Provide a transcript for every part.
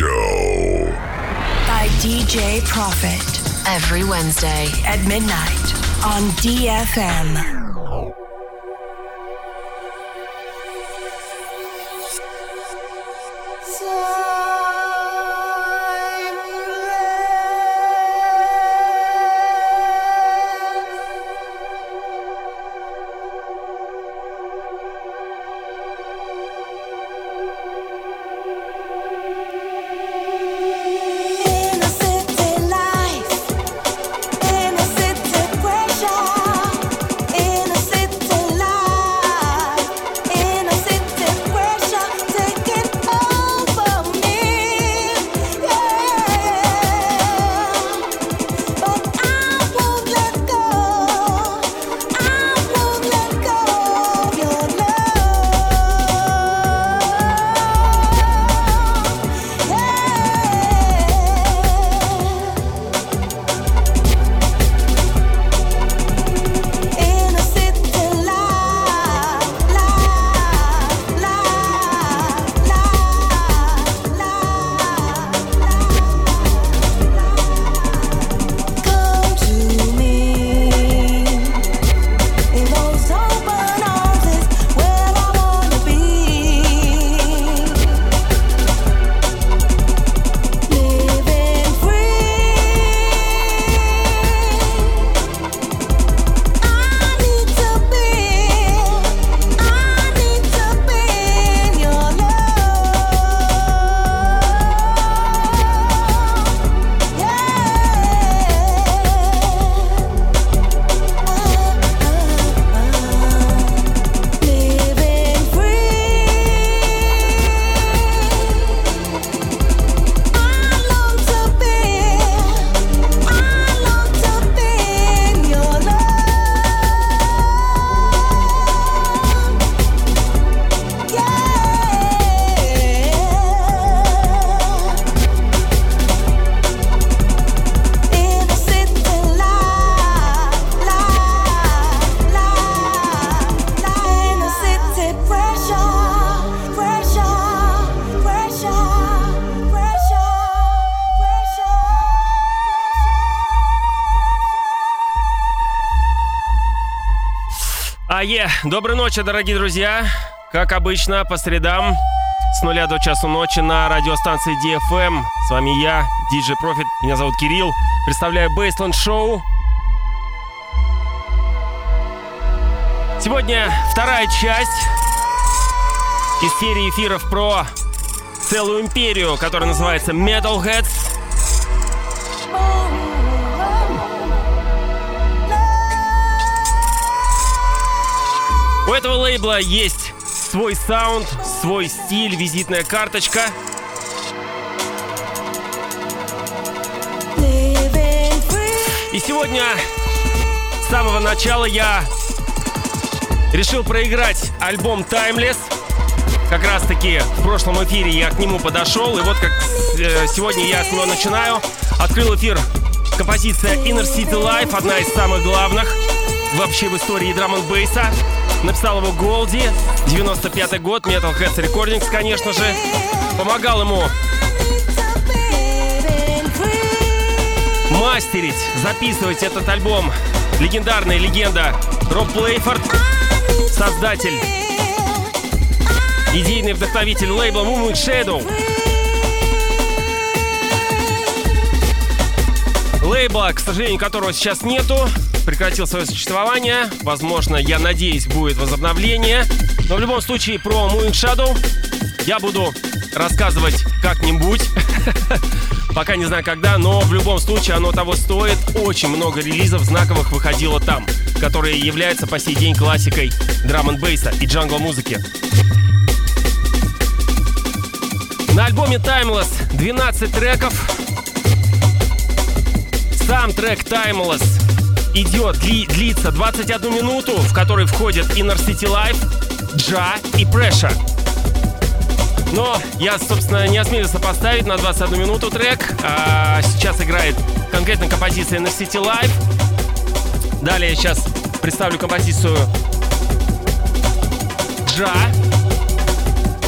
Show. by DJ Profit Every Wednesday. at midnight on DFM. Доброй ночи, дорогие друзья. Как обычно, по средам с нуля до часу ночи на радиостанции DFM. С вами я, DJ Profit. Меня зовут Кирилл. Представляю Baseland Show. Сегодня вторая часть из серии эфиров про целую империю, которая называется Metalheads. У этого лейбла есть свой саунд, свой стиль, визитная карточка. И сегодня с самого начала я решил проиграть альбом Timeless. Как раз таки в прошлом эфире я к нему подошел, и вот как э, сегодня я с него начинаю. Открыл эфир композиция Inner City Life, одна из самых главных вообще в истории драм бейса. Написал его Голди, 95 год, Metalheads Recordings, конечно же. Помогал ему мастерить, записывать этот альбом. Легендарная легенда. Роб Плейфорд, создатель, идейный вдохновитель лейбла Moonlight Shadow. Лейбла, к сожалению, которого сейчас нету, прекратил свое существование. Возможно, я надеюсь, будет возобновление. Но в любом случае, про Moon Shadow я буду рассказывать как-нибудь. Пока не знаю когда, но в любом случае оно того стоит. Очень много релизов знаковых выходило там, которые являются по сей день классикой драм н бейса и джангл музыки. На альбоме Timeless 12 треков. Сам трек Timeless идет, дли, длится 21 минуту, в который входит Inner City Life, Джа и Pressure. Но я, собственно, не осмелился поставить на 21 минуту трек. А сейчас играет конкретно композиция Inner City Life. Далее сейчас представлю композицию Джа.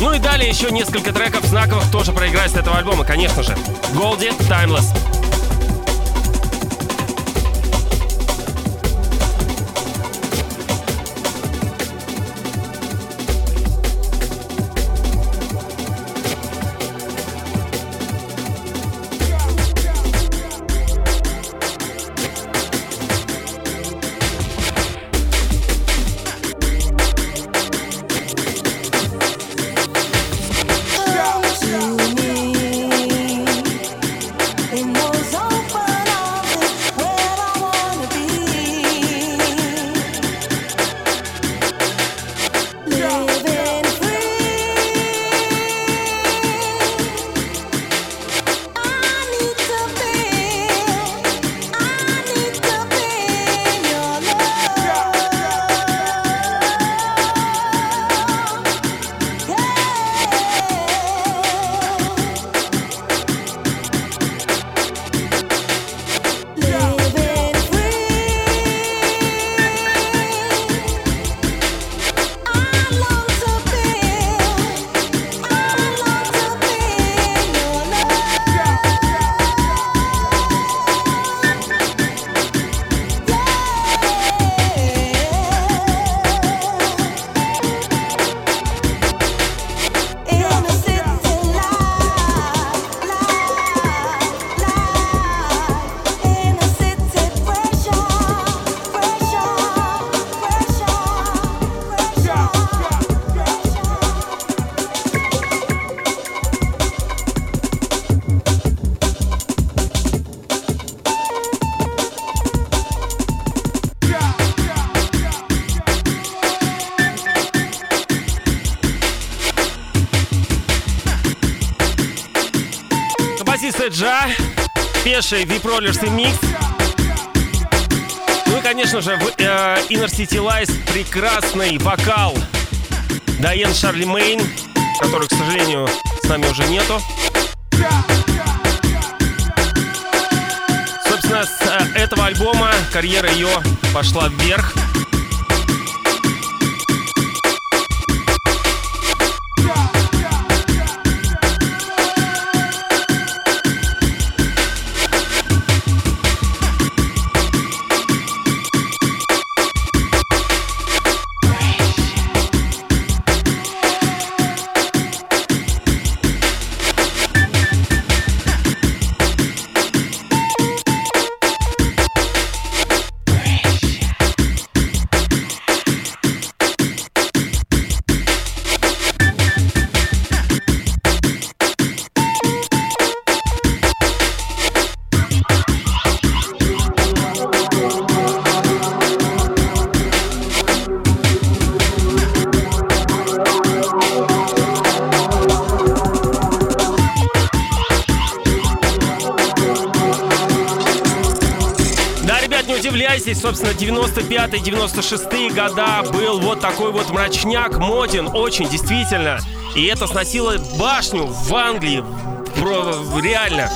Ну и далее еще несколько треков знаковых тоже проиграю с этого альбома, конечно же. Голди, Timeless. Пеший вип-роллерс и микс. Ну и, конечно же, в э, Inner City Lies прекрасный вокал Дайен Шарли Мейн, который, к сожалению, с нами уже нету. Собственно, с э, этого альбома карьера ее пошла вверх. собственно, 95-96-е года был вот такой вот мрачняк, моден, очень, действительно. И это сносило башню в Англии, реально.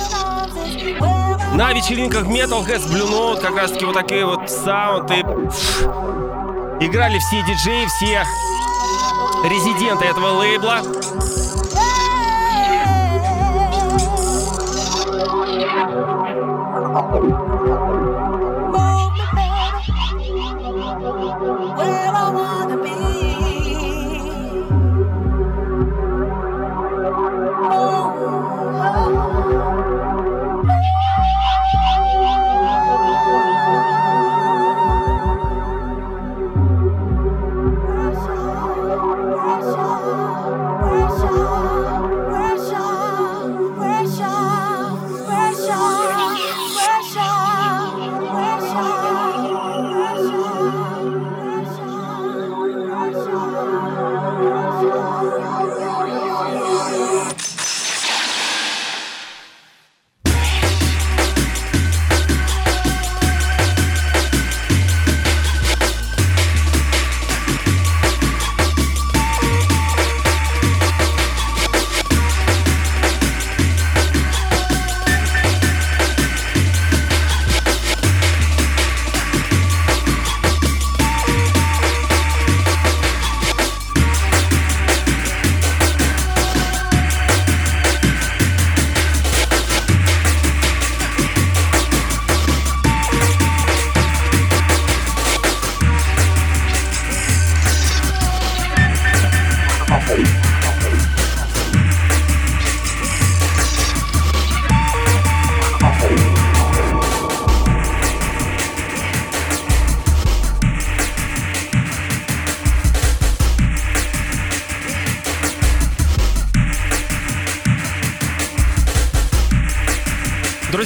На вечеринках Metalheads, Blue Note, как раз таки вот такие вот саунды. Играли все диджеи, все резиденты этого лейбла. Thank.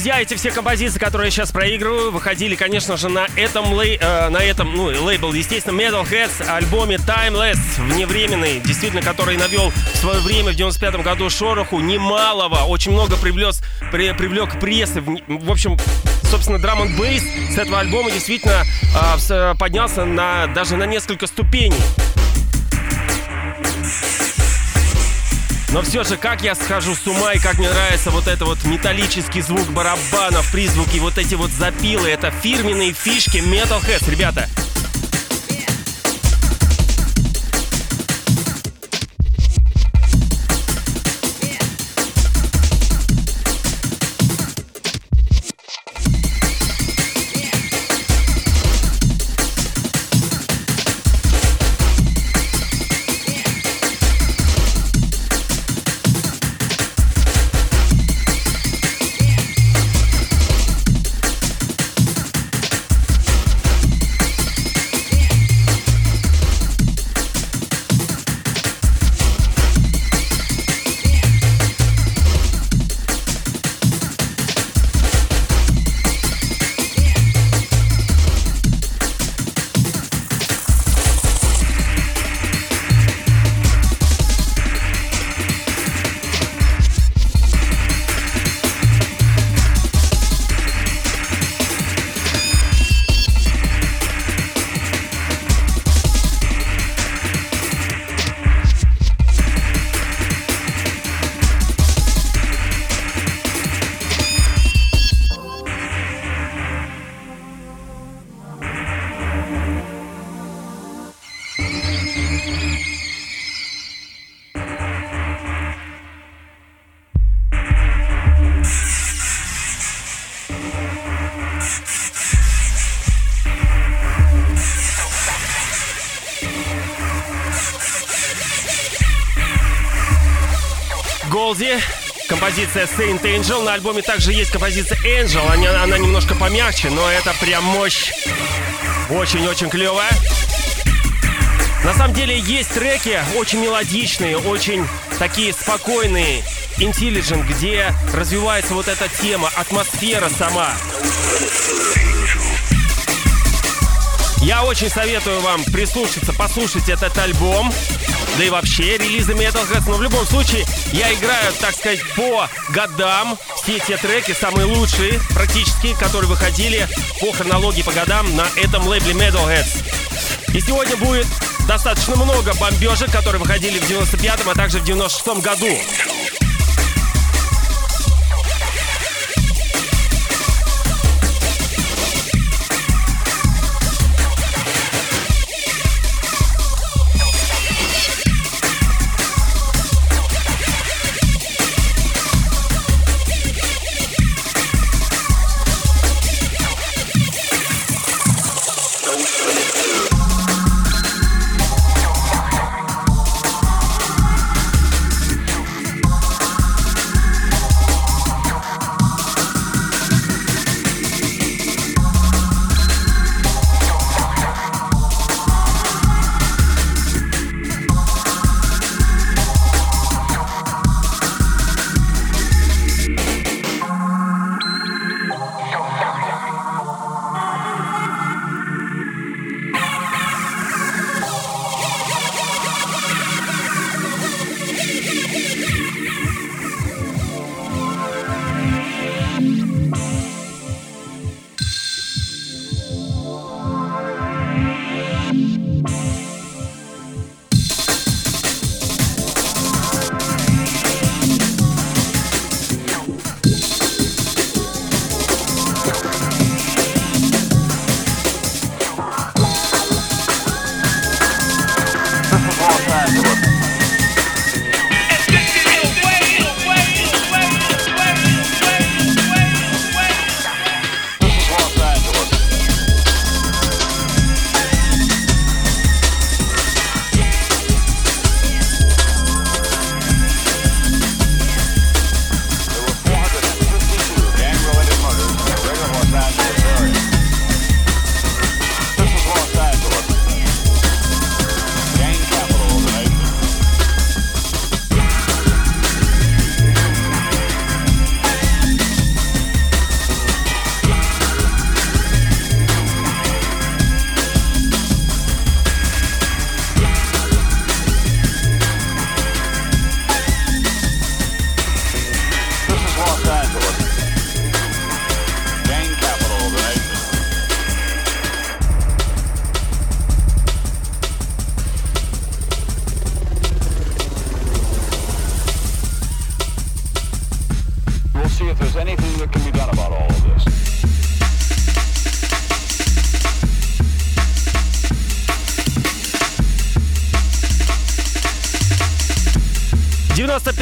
Друзья, эти все композиции, которые я сейчас проигрываю, выходили, конечно же, на этом, лей, э, на этом ну, лейбл, естественно, Metalheads, альбоме Timeless, вневременный, действительно, который навел в свое время, в 95 году, шороху немалого, очень много привлек, при, привлек прессы, в, в общем, собственно, драм н бейс с этого альбома действительно э, поднялся на, даже на несколько ступеней. Но все же, как я схожу с ума и как мне нравится вот это вот металлический звук барабанов, призвуки, вот эти вот запилы. Это фирменные фишки Metalheads, ребята. Композиция Saint Angel. На альбоме также есть композиция Angel. Она, она немножко помягче, но это прям мощь. Очень-очень клевая. На самом деле есть треки очень мелодичные, очень такие спокойные, Intelligent, где развивается вот эта тема, атмосфера сама. Я очень советую вам прислушаться, послушать этот альбом, да и вообще релизы Metalhead. Но в любом случае, я играю, так сказать, по годам. Все те треки, самые лучшие, практически, которые выходили по хронологии по годам на этом лейбле Metalheads. И сегодня будет достаточно много бомбежек, которые выходили в 95-м, а также в 96-м году.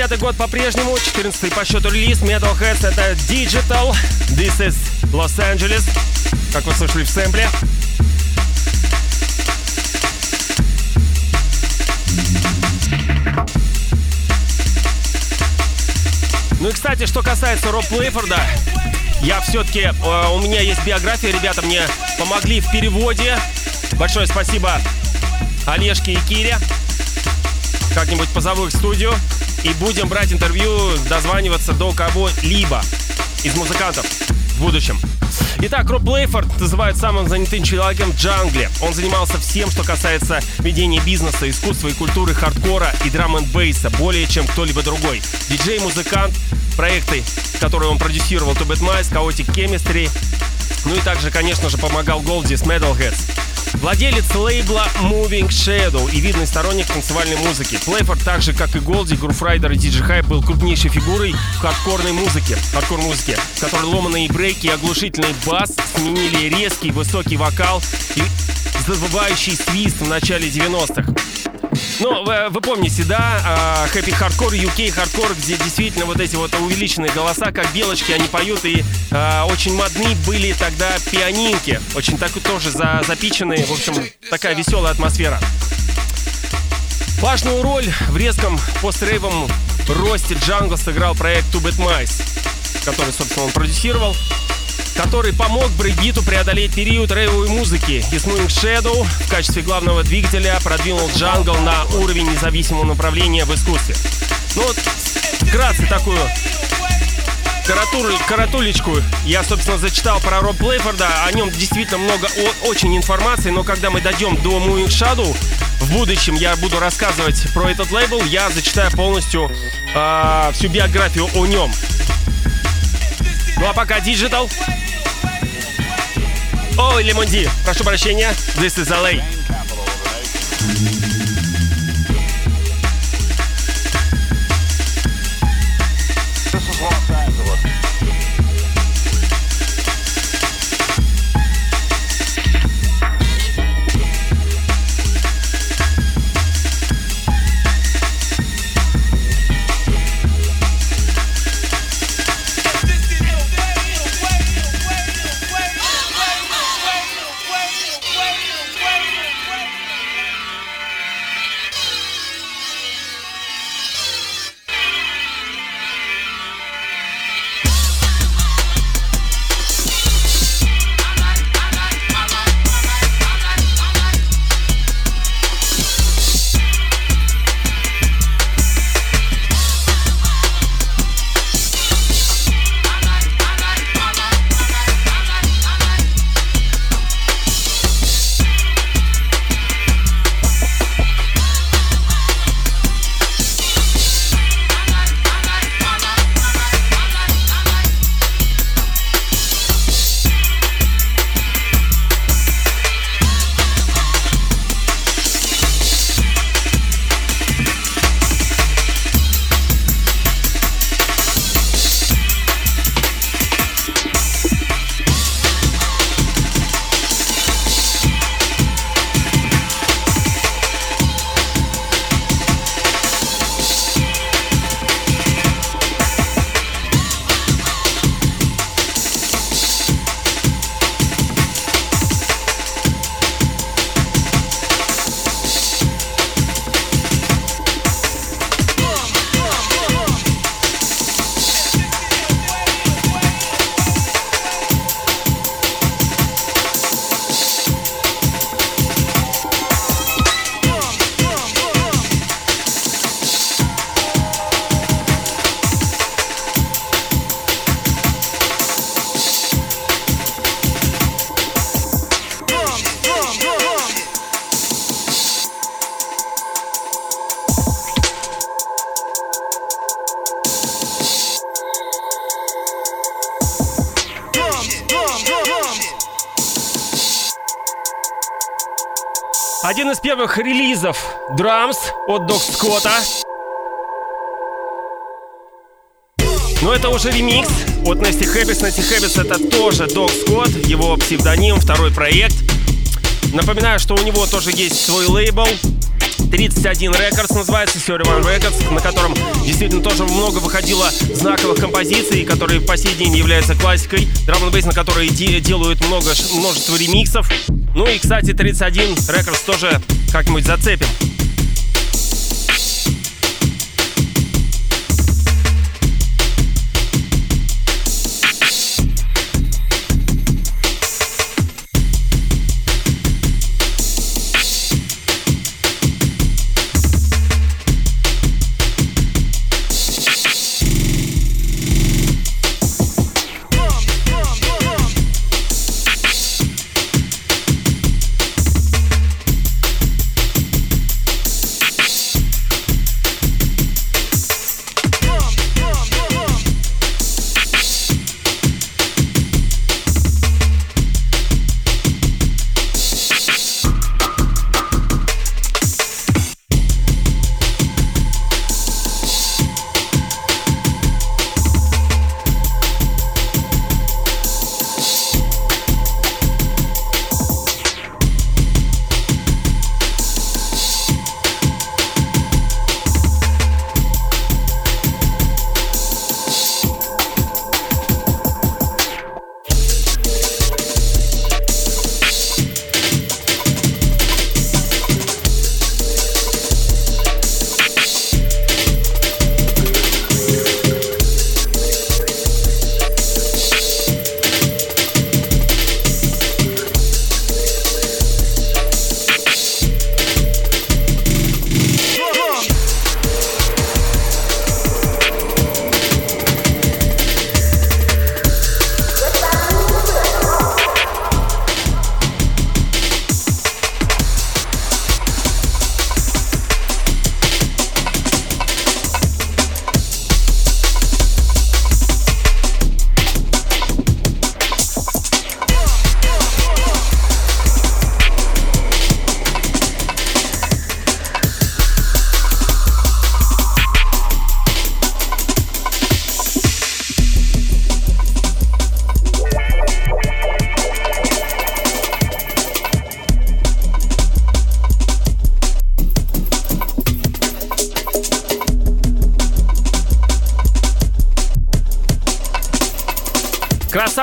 95 год по-прежнему, 14 по счету релиз Metalheads это Digital, This is Los Angeles, как вы слышали в сэмпле. Ну и, кстати, что касается Роб Плейфорда, я все-таки, э, у меня есть биография, ребята мне помогли в переводе. Большое спасибо Олежке и Кире. Как-нибудь позову их в студию и будем брать интервью, дозваниваться до кого-либо из музыкантов в будущем. Итак, Роб Блейфорд называют самым занятым человеком в джангле. Он занимался всем, что касается ведения бизнеса, искусства и культуры хардкора и драм н бейса более чем кто-либо другой. Диджей, музыкант, проекты, которые он продюсировал, To Bad Mice, Chaotic Chemistry, ну и также, конечно же, помогал Голди с Metalheadz. Владелец лейбла Moving Shadow и видный сторонник танцевальной музыки. Плейфорд, так же как и Голди, Grooverider и DJ Hype, был крупнейшей фигурой в хардкорной музыке, хардкор музыке, в которой ломаные брейки и оглушительный бас сменили резкий высокий вокал и завывающий свист в начале 90-х. Ну, вы, вы помните, да, Happy Hardcore, UK Hardcore, где действительно вот эти вот увеличенные голоса, как белочки, они поют, и а, очень модны были тогда пианинки, очень так тоже за, запиченные, в общем, такая веселая атмосфера. Важную роль в резком пострейвом росте Джангл сыграл проект Two Mice, который, собственно, он продюсировал который помог брейкбиту преодолеть период рейвовой музыки. И Moving Shadow в качестве главного двигателя продвинул джангл на уровень независимого направления в искусстве. Ну вот, вкратце такую каратуль, каратулечку я, собственно, зачитал про Роб Плейфорда. О нем действительно много о, очень информации, но когда мы дойдем до Moving Shadow, в будущем я буду рассказывать про этот лейбл, я зачитаю полностью э, всю биографию о нем. Ну а пока Digital. Ой, Лемонди, прошу прощения. This is LA. Первых релизов Drums от Док Скотта. Но это уже ремикс от Nasty Habits. Nasty Habits это тоже Dog Scott, его псевдоним, второй проект. Напоминаю, что у него тоже есть свой лейбл. 31 Records называется, 31 Records, на котором действительно тоже много выходило знаковых композиций, которые по сей день являются классикой. Драм н на которые де- делают много, множество ремиксов. Ну и, кстати, 31 Records тоже как-нибудь зацепим.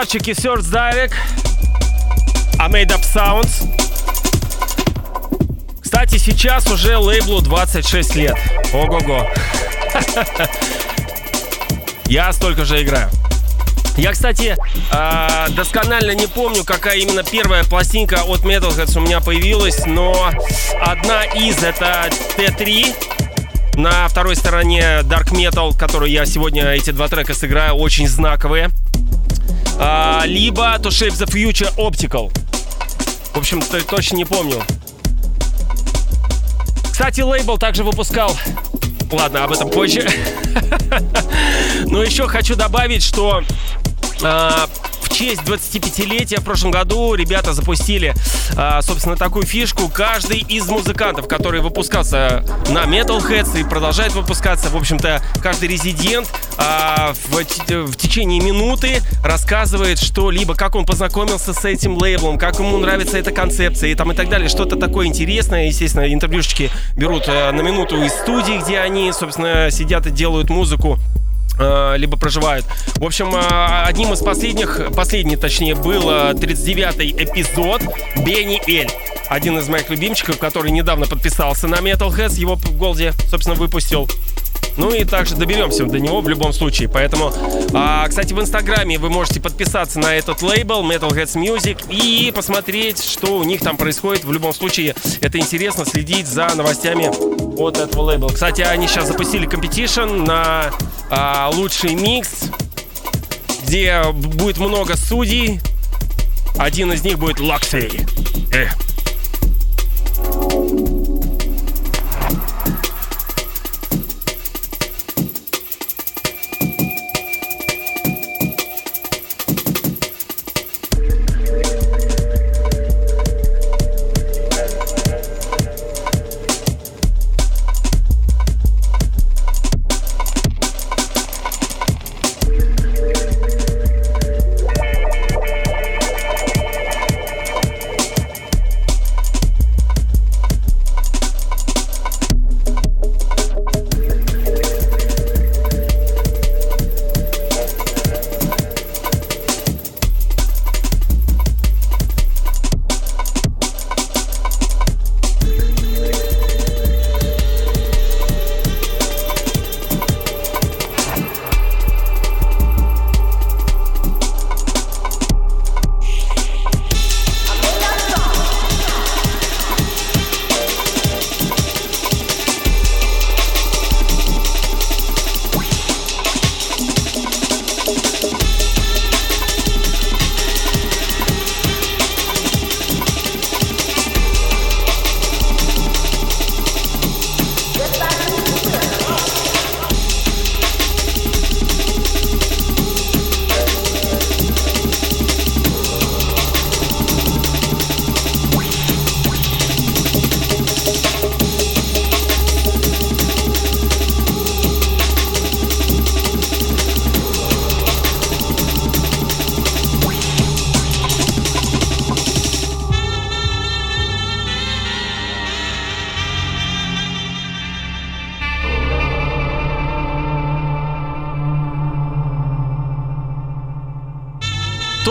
Красавчики Search Direct, а Made Up Sounds. Кстати, сейчас уже лейблу 26 лет. Ого-го. Я столько же играю. Я, кстати, э, досконально не помню, какая именно первая пластинка от Metalheads у меня появилась, но одна из это Т3. На второй стороне Dark Metal, который я сегодня эти два трека сыграю, очень знаковые. А, либо To Shape the Future Optical. В общем, точно не помню. Кстати, лейбл также выпускал... Ладно, об этом позже. Но еще хочу добавить, что а, честь 25-летия в прошлом году ребята запустили, а, собственно, такую фишку. Каждый из музыкантов, который выпускался на Metalheads и продолжает выпускаться, в общем-то, каждый резидент а, в, течение минуты рассказывает, что либо как он познакомился с этим лейблом, как ему нравится эта концепция и там и так далее. Что-то такое интересное. Естественно, интервьюшечки берут а, на минуту из студии, где они, собственно, сидят и делают музыку. Э, либо проживают. В общем, э, одним из последних, последний точнее, был 39-й эпизод Бенни Эль. Один из моих любимчиков, который недавно подписался на Metalheads, его в Голде, собственно, выпустил. Ну и также доберемся до него в любом случае. Поэтому, а, кстати, в Инстаграме вы можете подписаться на этот лейбл Metalheadz Music и посмотреть, что у них там происходит. В любом случае, это интересно следить за новостями от этого лейбла. Кстати, они сейчас запустили competition на а, лучший микс, где будет много судей. Один из них будет Лаксей. Эх.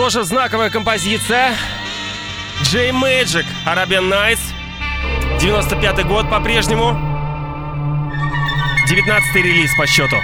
Тоже знаковая композиция. J Magic, Arabian Nights. 95 год по-прежнему. 19 релиз по счету.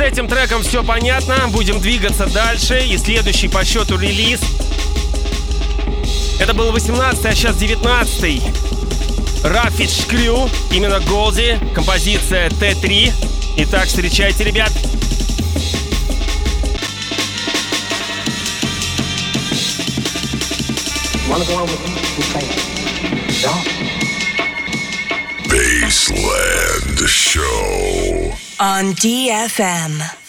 Этим треком все понятно. Будем двигаться дальше. И следующий по счету релиз. Это был 18 а сейчас 19 Рафидж Крю, именно Голди, композиция Т3. Итак, встречайте, ребят. Baseland Show. On DFM.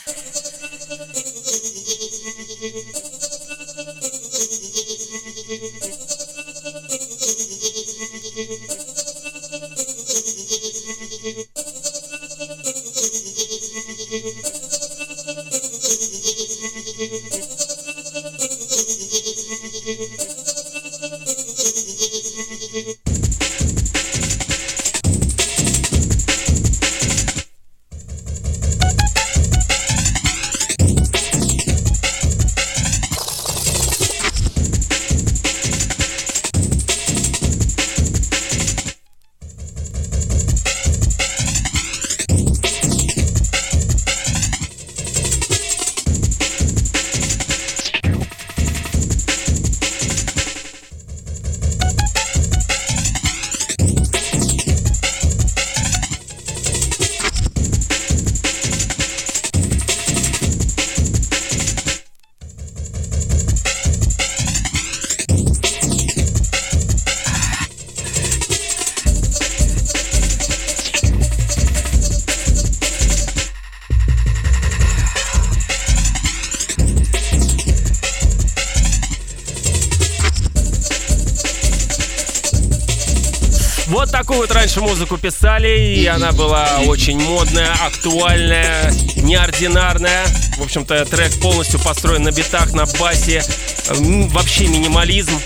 Такую вот раньше музыку писали, и она была очень модная, актуальная, неординарная. В общем-то, трек полностью построен на битах, на басе. Вообще минимализм.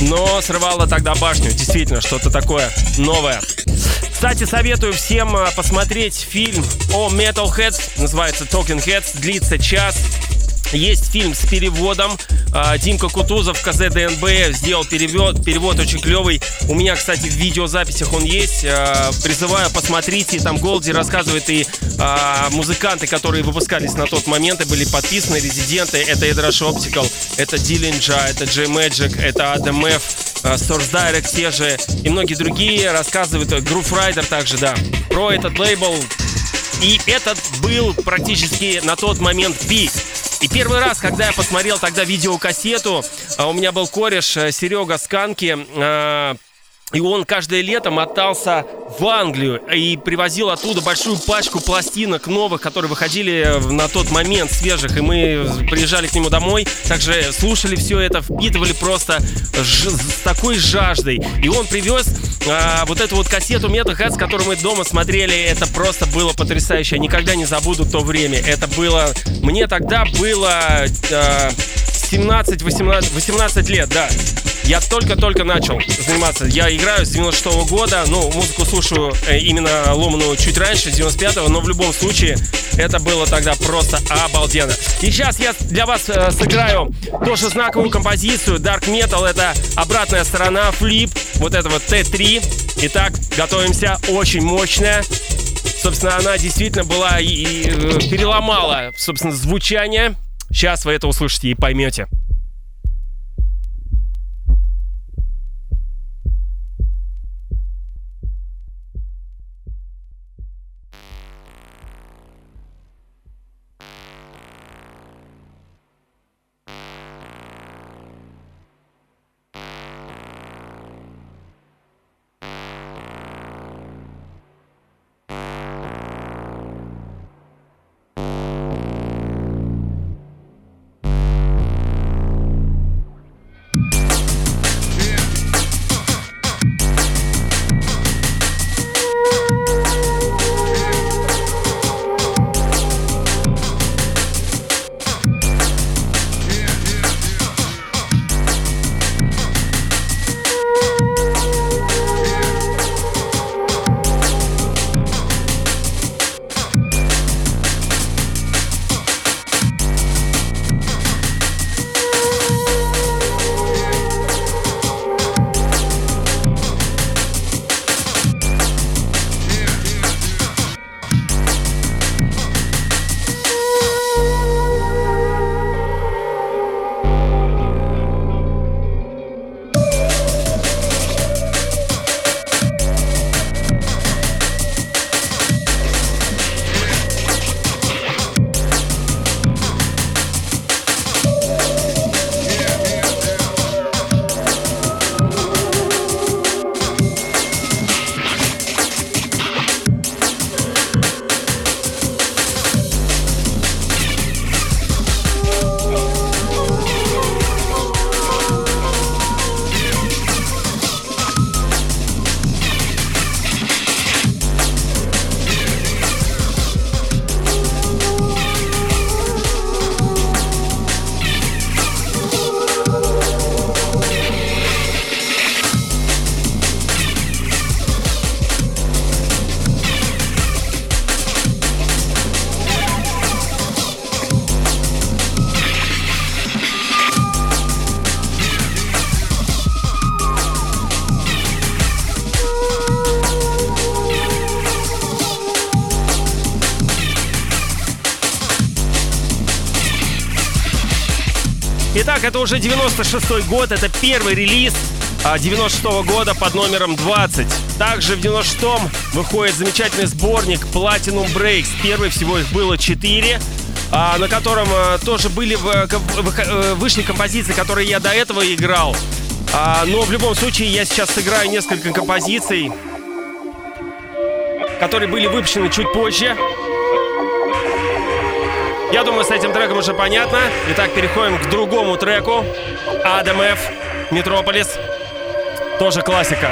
Но срывала тогда башню. Действительно, что-то такое новое. Кстати, советую всем а, посмотреть фильм о Metalheads. Называется Talking Heads. Длится час. Есть фильм с переводом. А, Димка Кутузов, КЗДНБ, сделал перевод, перевод очень клевый. У меня, кстати, в видеозаписях он есть. А, призываю, посмотрите. Там Голди рассказывает и а, музыканты, которые выпускались на тот момент и были подписаны, резиденты. Это Эдрош Optical, это Диллинджа, это J Magic, это ADMF, Source Direct те же и многие другие рассказывают. Groove Rider также, да. Про этот лейбл и этот был практически на тот момент пик. И первый раз, когда я посмотрел тогда видеокассету, а, у меня был кореш э, Серега Сканки, а, и он каждое лето мотался в Англию и привозил оттуда большую пачку пластинок новых, которые выходили на тот момент свежих. И мы приезжали к нему домой, также слушали все это, впитывали просто с такой жаждой. И он привез а, вот эту вот кассету Metal Heads, которую мы дома смотрели. Это просто было потрясающе. Я никогда не забуду то время. Это было... Мне тогда было... А, 17-18 18 лет, да. Я только-только начал заниматься. Я играю с 96 -го года, ну, музыку слушаю э, именно ломаную чуть раньше, с 95-го, но в любом случае это было тогда просто обалденно. И сейчас я для вас э, сыграю тоже знаковую композицию Dark Metal. Это обратная сторона, флип, вот это вот Т3. Итак, готовимся, очень мощная. Собственно, она действительно была и, и э, переломала, собственно, звучание. Сейчас вы это услышите и поймете. Это уже 96 год, это первый релиз 96 -го года под номером 20. Также в 96-м выходит замечательный сборник Platinum Breaks. Первый всего их было 4 а, на котором а, тоже были в, э, вышли композиции, которые я до этого играл. А, но в любом случае я сейчас сыграю несколько композиций, которые были выпущены чуть позже. Я думаю, с этим треком уже понятно. Итак, переходим к другому треку. Ф. Метрополис. Тоже классика.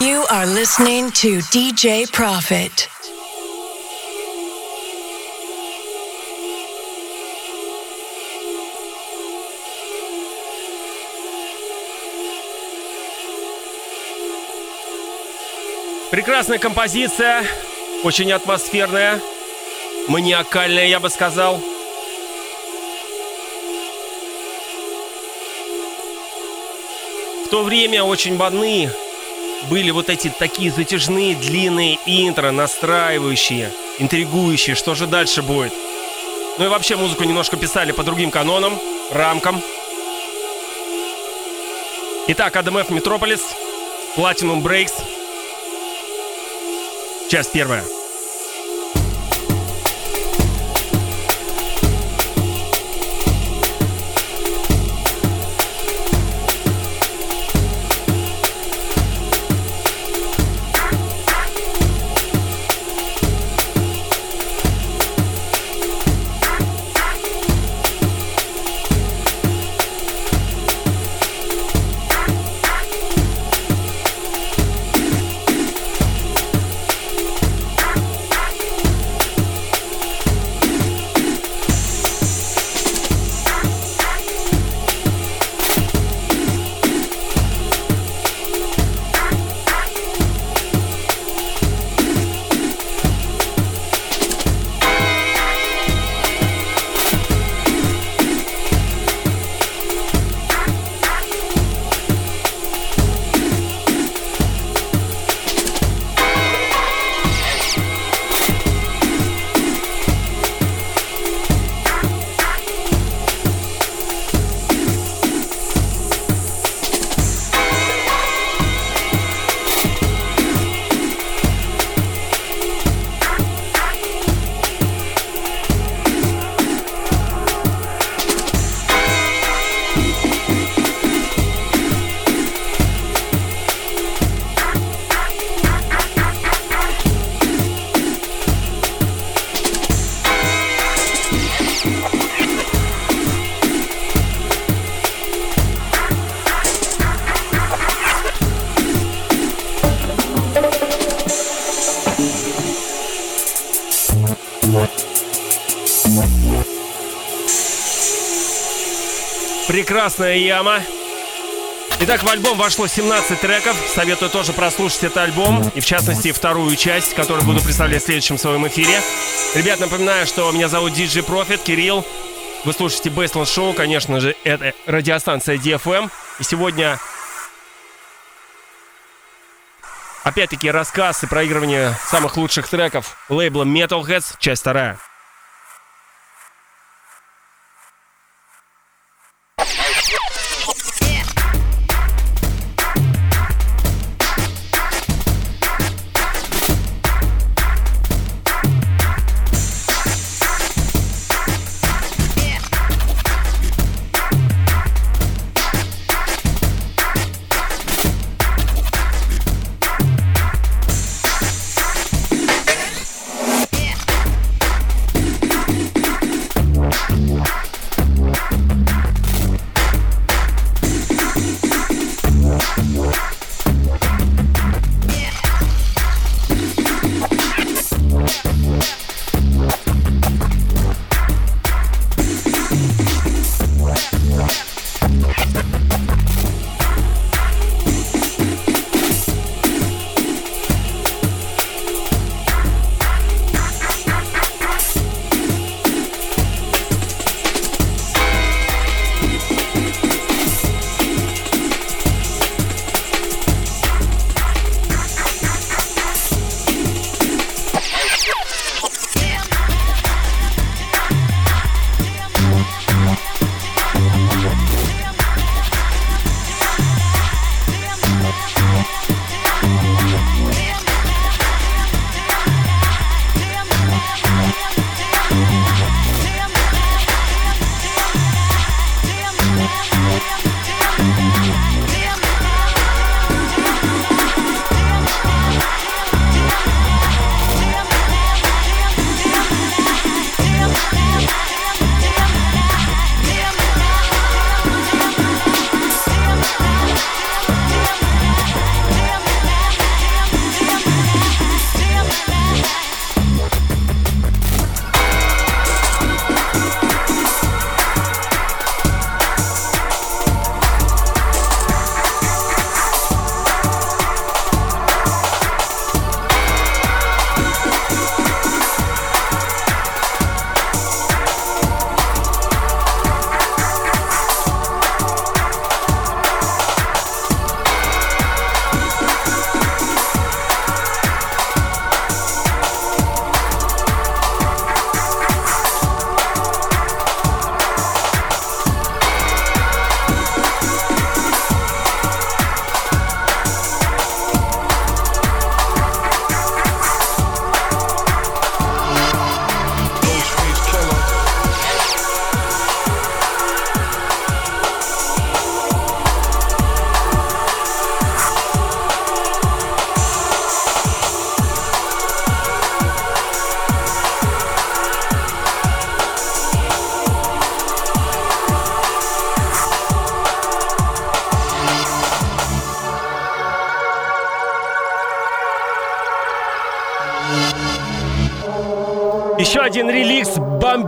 You are listening to DJ Profit. Прекрасная композиция, очень атмосферная, маниакальная, я бы сказал. В то время очень модны были вот эти такие затяжные, длинные интро, настраивающие, интригующие, что же дальше будет. Ну и вообще музыку немножко писали по другим канонам, рамкам. Итак, ADMF Metropolis, Platinum Breaks, часть первая. Прекрасная яма. Итак, в альбом вошло 17 треков. Советую тоже прослушать этот альбом. И в частности, вторую часть, которую буду представлять в следующем своем эфире. Ребят, напоминаю, что меня зовут DJ Profit, Кирилл. Вы слушаете Baseline Show, конечно же, это радиостанция DFM. И сегодня опять-таки рассказ и проигрывание самых лучших треков лейбла Metalheads, часть вторая.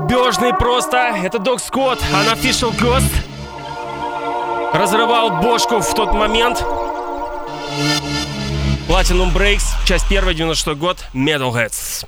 Бомбежный просто. Это Док Скотт, Unofficial Ghost. Разрывал бошку в тот момент. Platinum Breaks, часть первая, 96 год, Metalheads.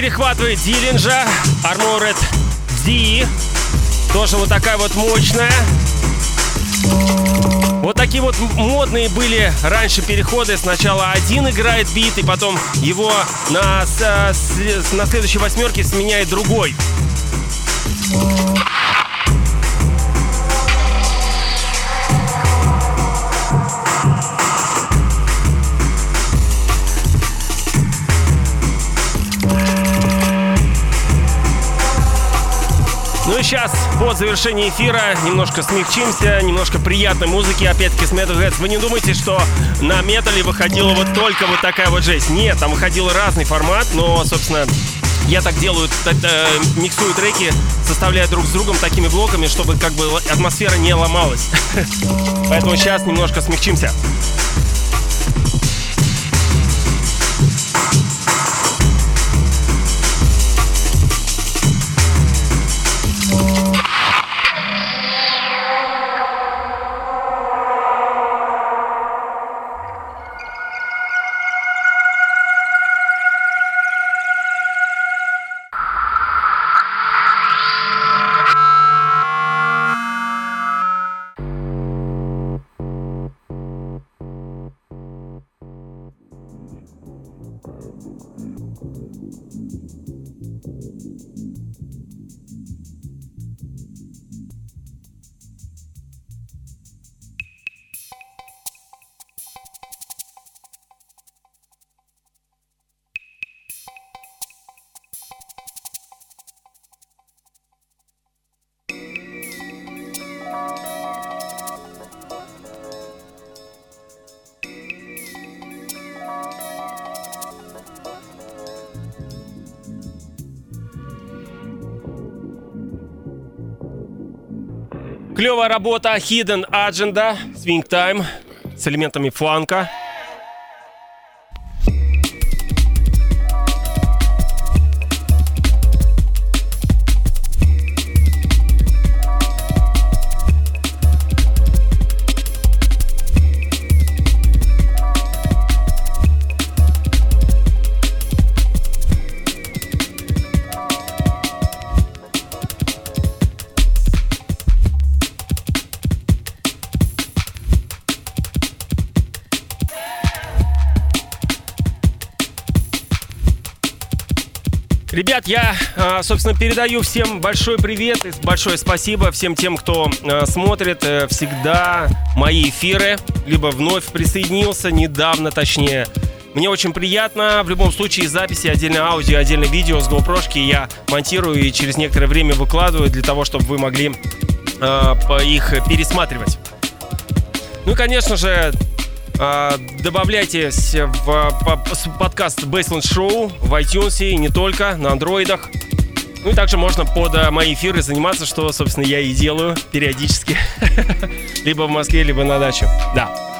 Перехватывает Диллинджа, Armored D. Тоже вот такая вот мощная. Вот такие вот модные были раньше переходы. Сначала один играет бит, и потом его на, на следующей восьмерке сменяет другой. Сейчас, по завершении эфира, немножко смягчимся, немножко приятной музыки, опять-таки с Metal Heads. Вы не думайте, что на металле выходила вот только вот такая вот жесть. Нет, там выходил разный формат, но, собственно, я так делаю, так, э, миксую треки, составляя друг с другом такими блоками, чтобы как бы атмосфера не ломалась. Поэтому сейчас немножко смягчимся. Клевая работа Hidden Agenda, Swing Time с элементами фланка. Я, а, собственно, передаю всем большой привет и большое спасибо всем тем, кто а, смотрит э, всегда мои эфиры, либо вновь присоединился, недавно точнее. Мне очень приятно. В любом случае, записи, отдельное аудио, отдельное видео с GoPro я монтирую и через некоторое время выкладываю для того, чтобы вы могли э, их пересматривать. Ну и, конечно же, добавляйтесь в подкаст Baseline Show в iTunes и не только, на андроидах. Ну и также можно под а, мои эфиры заниматься, что, собственно, я и делаю периодически. либо в Москве, либо на даче. Да.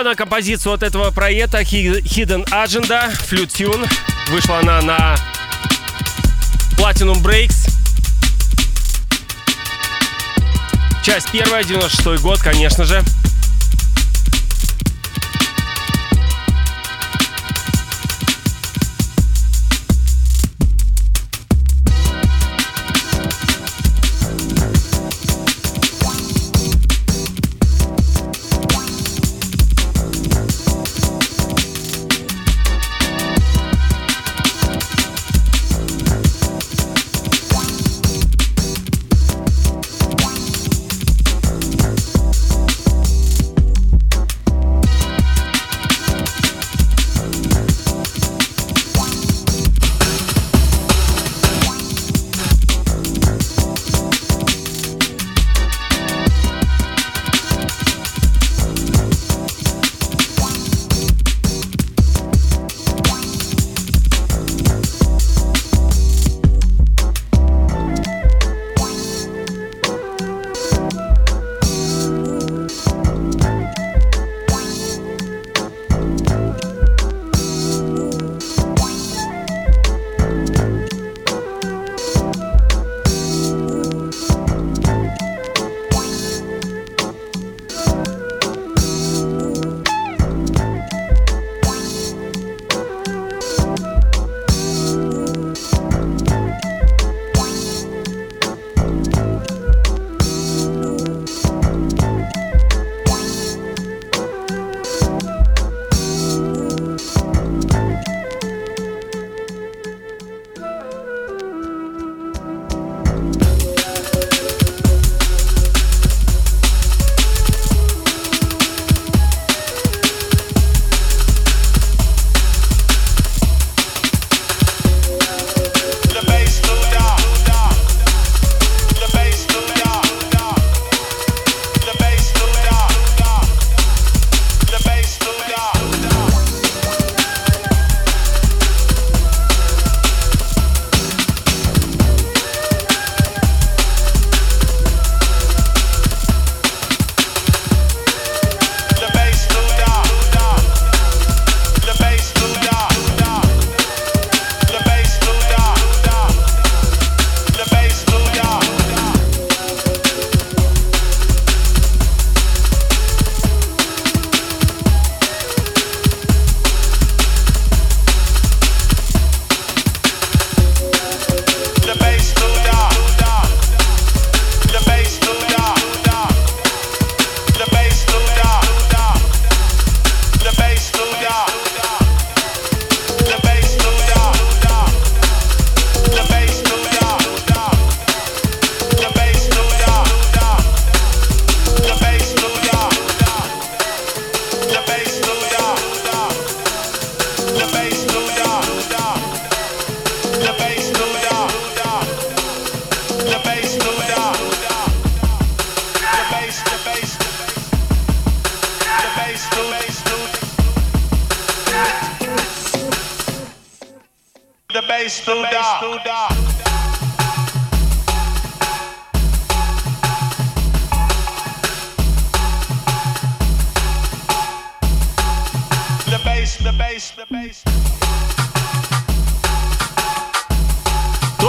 Еще одна композиция от этого проекта Hidden Agenda, Flute Tune. Вышла она на Platinum Breaks. Часть первая, 96 год, конечно же.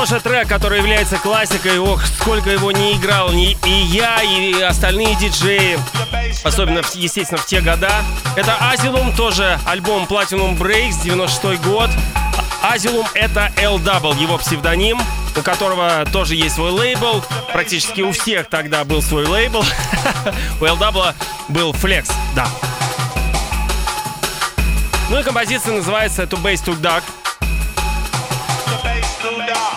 Тоже трек, который является классикой. Ох, сколько его не играл и я, и остальные диджеи. Особенно, естественно, в те года. Это Asylum, тоже альбом Platinum Breaks, 96 год. Asylum — это L-Double, его псевдоним, у которого тоже есть свой лейбл. Практически у всех тогда был свой лейбл. у L-Double был Flex, да. Ну и композиция называется «To Base to Duck». Ну и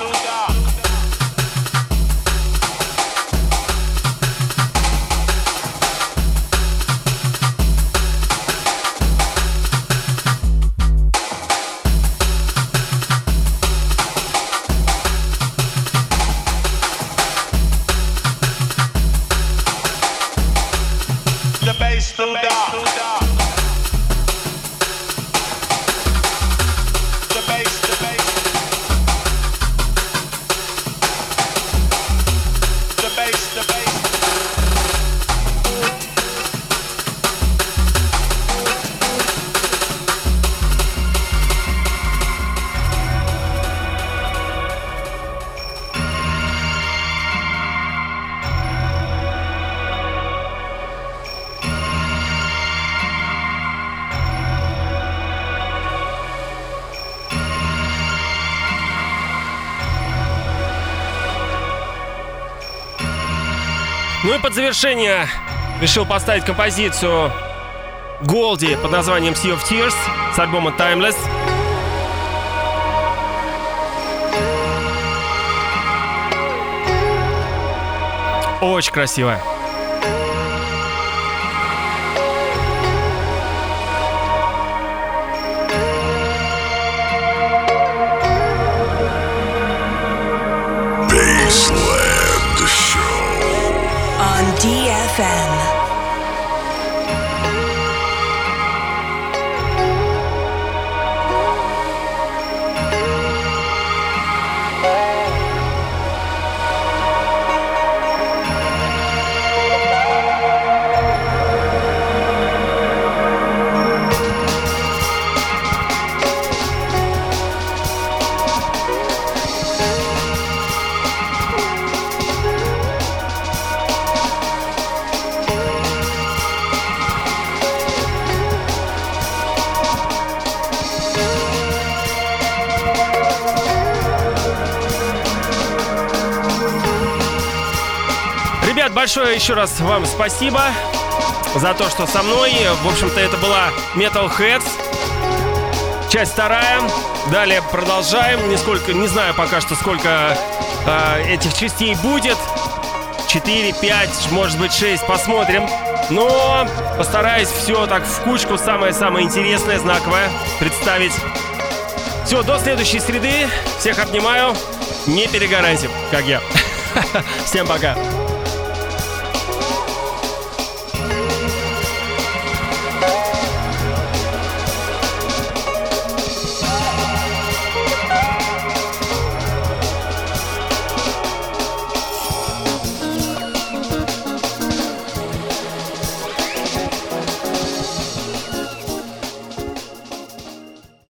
под завершение решил поставить композицию Голди под названием Sea of Tears с альбома Timeless. Очень красивая. FM. Большое еще раз вам спасибо за то, что со мной. В общем-то, это была Metal Heads. Часть вторая. Далее продолжаем. Нисколько, не знаю пока что, сколько э, этих частей будет. 4, 5, может быть 6, посмотрим. Но постараюсь все так в кучку, самое-самое интересное, знаковое представить. Все, до следующей среды. Всех обнимаю. Не перегорайте, как я. Всем пока.